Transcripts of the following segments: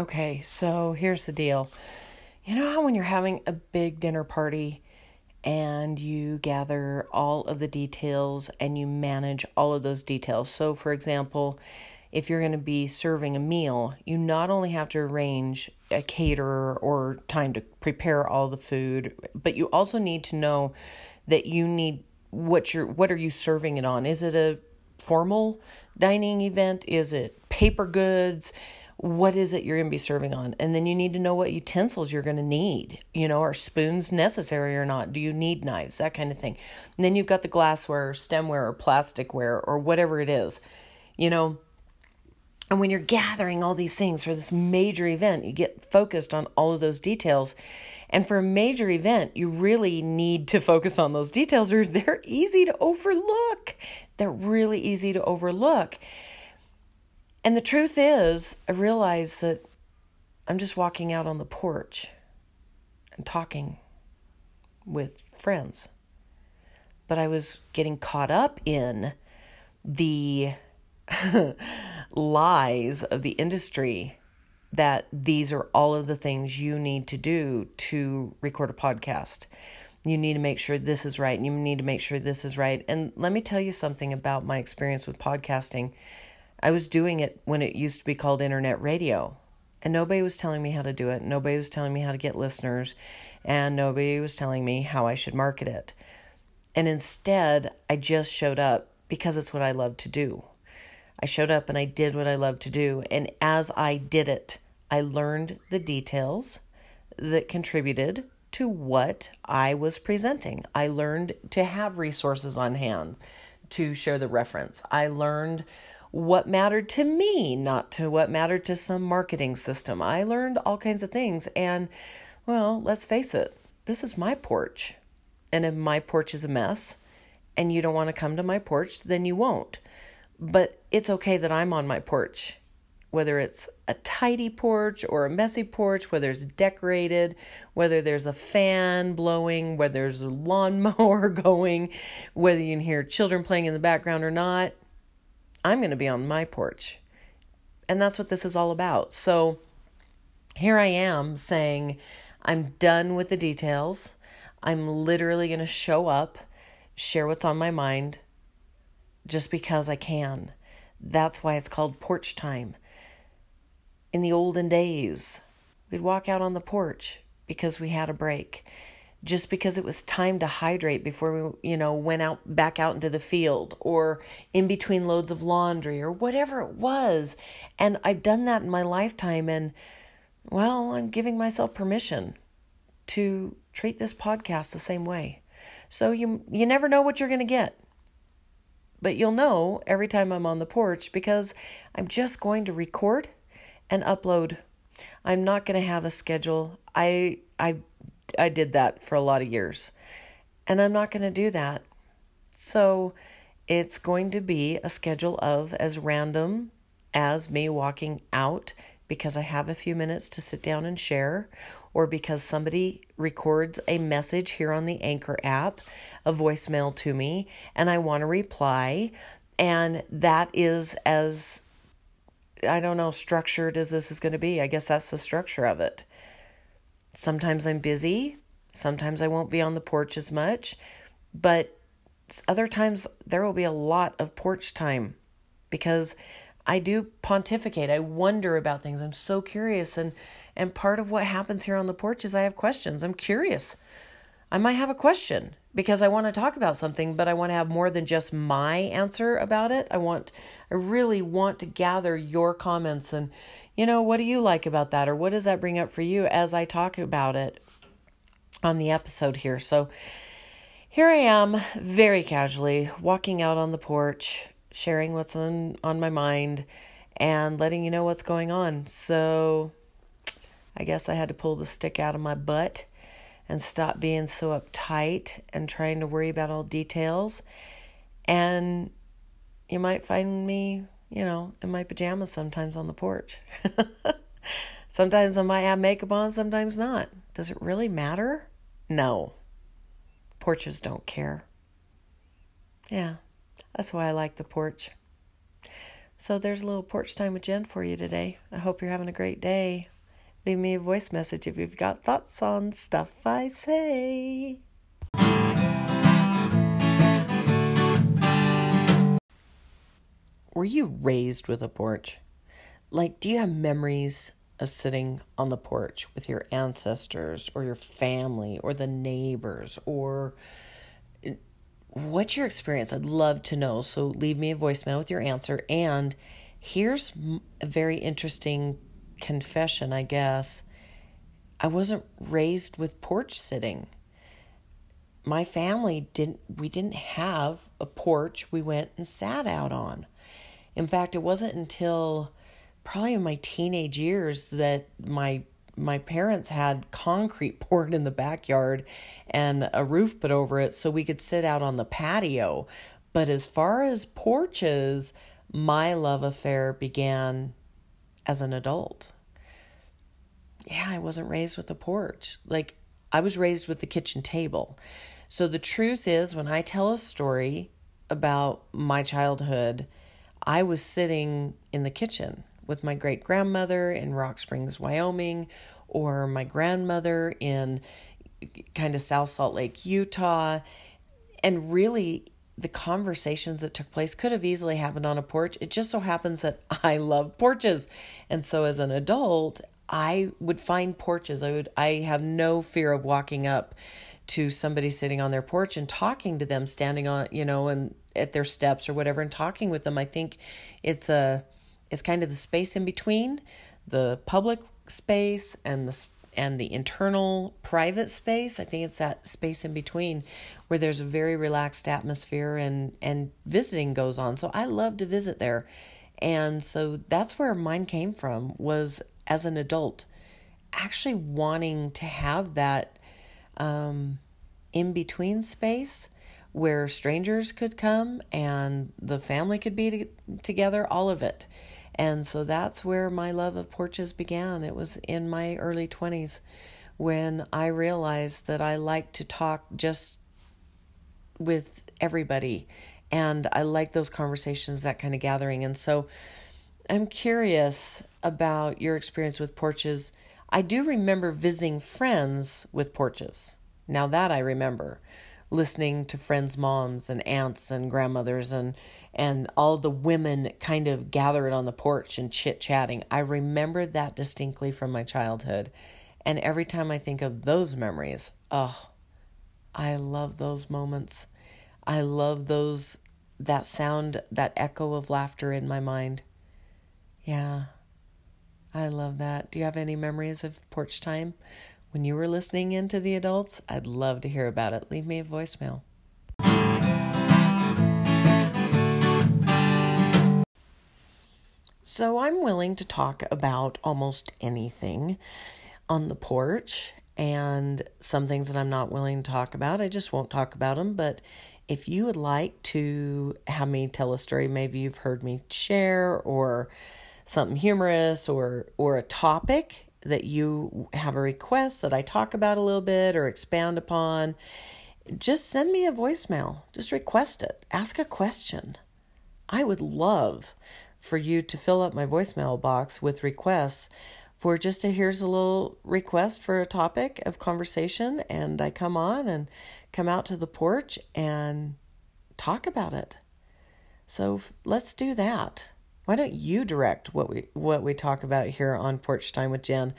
Okay, so here's the deal. You know how when you're having a big dinner party and you gather all of the details and you manage all of those details? So, for example, if you're going to be serving a meal, you not only have to arrange a caterer or time to prepare all the food, but you also need to know that you need what you're what are you serving it on? Is it a formal dining event? Is it paper goods? What is it you're going to be serving on? And then you need to know what utensils you're going to need. You know, are spoons necessary or not? Do you need knives? That kind of thing. And then you've got the glassware, or stemware, or plasticware, or whatever it is. You know, and when you're gathering all these things for this major event, you get focused on all of those details. And for a major event, you really need to focus on those details or they're easy to overlook. They're really easy to overlook. And the truth is, I realize that I'm just walking out on the porch and talking with friends. But I was getting caught up in the lies of the industry that these are all of the things you need to do to record a podcast. You need to make sure this is right, and you need to make sure this is right. And let me tell you something about my experience with podcasting. I was doing it when it used to be called internet radio, and nobody was telling me how to do it. Nobody was telling me how to get listeners, and nobody was telling me how I should market it. And instead, I just showed up because it's what I love to do. I showed up and I did what I love to do. And as I did it, I learned the details that contributed to what I was presenting. I learned to have resources on hand to share the reference. I learned what mattered to me, not to what mattered to some marketing system. I learned all kinds of things. And, well, let's face it, this is my porch. And if my porch is a mess and you don't want to come to my porch, then you won't. But it's okay that I'm on my porch, whether it's a tidy porch or a messy porch, whether it's decorated, whether there's a fan blowing, whether there's a lawnmower going, whether you can hear children playing in the background or not. I'm going to be on my porch. And that's what this is all about. So here I am saying, I'm done with the details. I'm literally going to show up, share what's on my mind, just because I can. That's why it's called porch time. In the olden days, we'd walk out on the porch because we had a break. Just because it was time to hydrate before we, you know, went out back out into the field or in between loads of laundry or whatever it was. And I've done that in my lifetime and well, I'm giving myself permission to treat this podcast the same way. So you you never know what you're going to get. But you'll know every time I'm on the porch because I'm just going to record and upload. I'm not going to have a schedule. I I I did that for a lot of years. And I'm not going to do that. So it's going to be a schedule of as random as me walking out because I have a few minutes to sit down and share, or because somebody records a message here on the Anchor app, a voicemail to me, and I want to reply. And that is as, I don't know, structured as this is going to be. I guess that's the structure of it. Sometimes I'm busy, sometimes I won't be on the porch as much, but other times there will be a lot of porch time because I do pontificate. I wonder about things. I'm so curious and and part of what happens here on the porch is I have questions. I'm curious. I might have a question because I want to talk about something, but I want to have more than just my answer about it. I want I really want to gather your comments and you know, what do you like about that or what does that bring up for you as I talk about it on the episode here. So here I am very casually walking out on the porch sharing what's on on my mind and letting you know what's going on. So I guess I had to pull the stick out of my butt and stop being so uptight and trying to worry about all details. And you might find me, you know, in my pajamas sometimes on the porch. sometimes I might have makeup on, sometimes not. Does it really matter? No. Porches don't care. Yeah. That's why I like the porch. So there's a little porch time with Jen for you today. I hope you're having a great day. Leave me a voice message if you've got thoughts on stuff I say. Were you raised with a porch? Like, do you have memories of sitting on the porch with your ancestors or your family or the neighbors or what's your experience? I'd love to know. So leave me a voicemail with your answer. And here's a very interesting confession, I guess. I wasn't raised with porch sitting. My family didn't we didn't have a porch we went and sat out on. In fact, it wasn't until probably in my teenage years that my my parents had concrete poured in the backyard and a roof put over it so we could sit out on the patio. But as far as porches, my love affair began as an adult. Yeah, I wasn't raised with a porch. Like, I was raised with the kitchen table. So the truth is, when I tell a story about my childhood, I was sitting in the kitchen with my great grandmother in Rock Springs, Wyoming, or my grandmother in kind of South Salt Lake, Utah. And really, the conversations that took place could have easily happened on a porch. It just so happens that I love porches. And so as an adult, I would find porches. I would I have no fear of walking up to somebody sitting on their porch and talking to them standing on, you know, and at their steps or whatever and talking with them. I think it's a it's kind of the space in between the public space and the and the internal private space. I think it's that space in between where there's a very relaxed atmosphere and and visiting goes on. So I love to visit there. And so that's where mine came from was as an adult actually wanting to have that um, in between space where strangers could come and the family could be to- together, all of it. And so that's where my love of porches began. It was in my early 20s when I realized that I like to talk just with everybody. And I like those conversations, that kind of gathering. And so I'm curious about your experience with porches. I do remember visiting friends with porches. Now that I remember listening to friends' moms and aunts and grandmothers and and all the women kind of gathered on the porch and chit chatting. I remember that distinctly from my childhood. And every time I think of those memories, oh, I love those moments. I love those, that sound, that echo of laughter in my mind. Yeah, I love that. Do you have any memories of porch time when you were listening in to the adults? I'd love to hear about it. Leave me a voicemail. So I'm willing to talk about almost anything on the porch and some things that I'm not willing to talk about. I just won't talk about them. But if you would like to have me tell a story, maybe you've heard me share or something humorous or or a topic that you have a request that I talk about a little bit or expand upon, just send me a voicemail. Just request it. Ask a question. I would love for you to fill up my voicemail box with requests for just a here's a little request for a topic of conversation and I come on and come out to the porch and talk about it. So let's do that. Why don't you direct what we what we talk about here on Porch Time with Jen?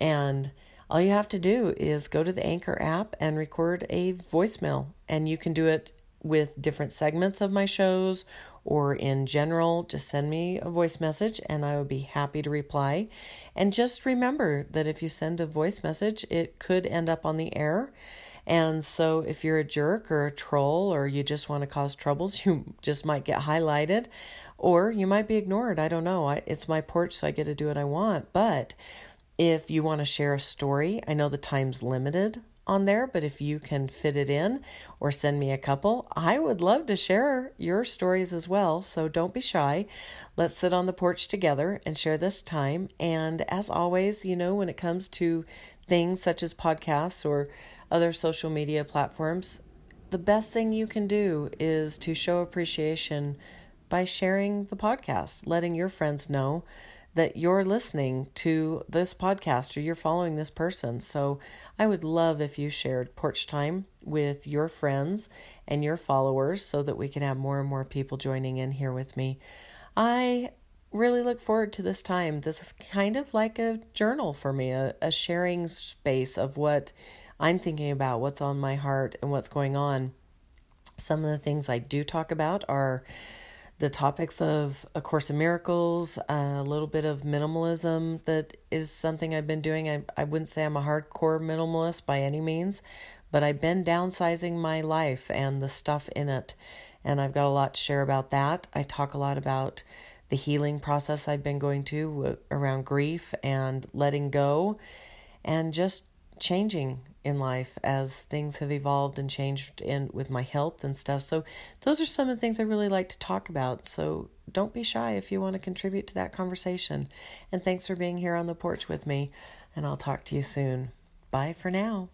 And all you have to do is go to the Anchor app and record a voicemail and you can do it with different segments of my shows or in general, just send me a voice message and I would be happy to reply. And just remember that if you send a voice message, it could end up on the air. And so if you're a jerk or a troll or you just want to cause troubles, you just might get highlighted or you might be ignored. I don't know. I, it's my porch, so I get to do what I want. But if you want to share a story, I know the time's limited on there, but if you can fit it in or send me a couple, I would love to share your stories as well. So don't be shy. Let's sit on the porch together and share this time. And as always, you know, when it comes to things such as podcasts or other social media platforms, the best thing you can do is to show appreciation by sharing the podcast, letting your friends know that you're listening to this podcast or you're following this person. So I would love if you shared porch time with your friends and your followers so that we can have more and more people joining in here with me. I really look forward to this time. This is kind of like a journal for me, a, a sharing space of what I'm thinking about, what's on my heart, and what's going on. Some of the things I do talk about are the topics of A Course in Miracles, a little bit of minimalism that is something I've been doing. I, I wouldn't say I'm a hardcore minimalist by any means, but I've been downsizing my life and the stuff in it. And I've got a lot to share about that. I talk a lot about the healing process I've been going to around grief and letting go and just changing in life as things have evolved and changed in with my health and stuff. So those are some of the things I really like to talk about. So don't be shy if you want to contribute to that conversation. And thanks for being here on the porch with me, and I'll talk to you soon. Bye for now.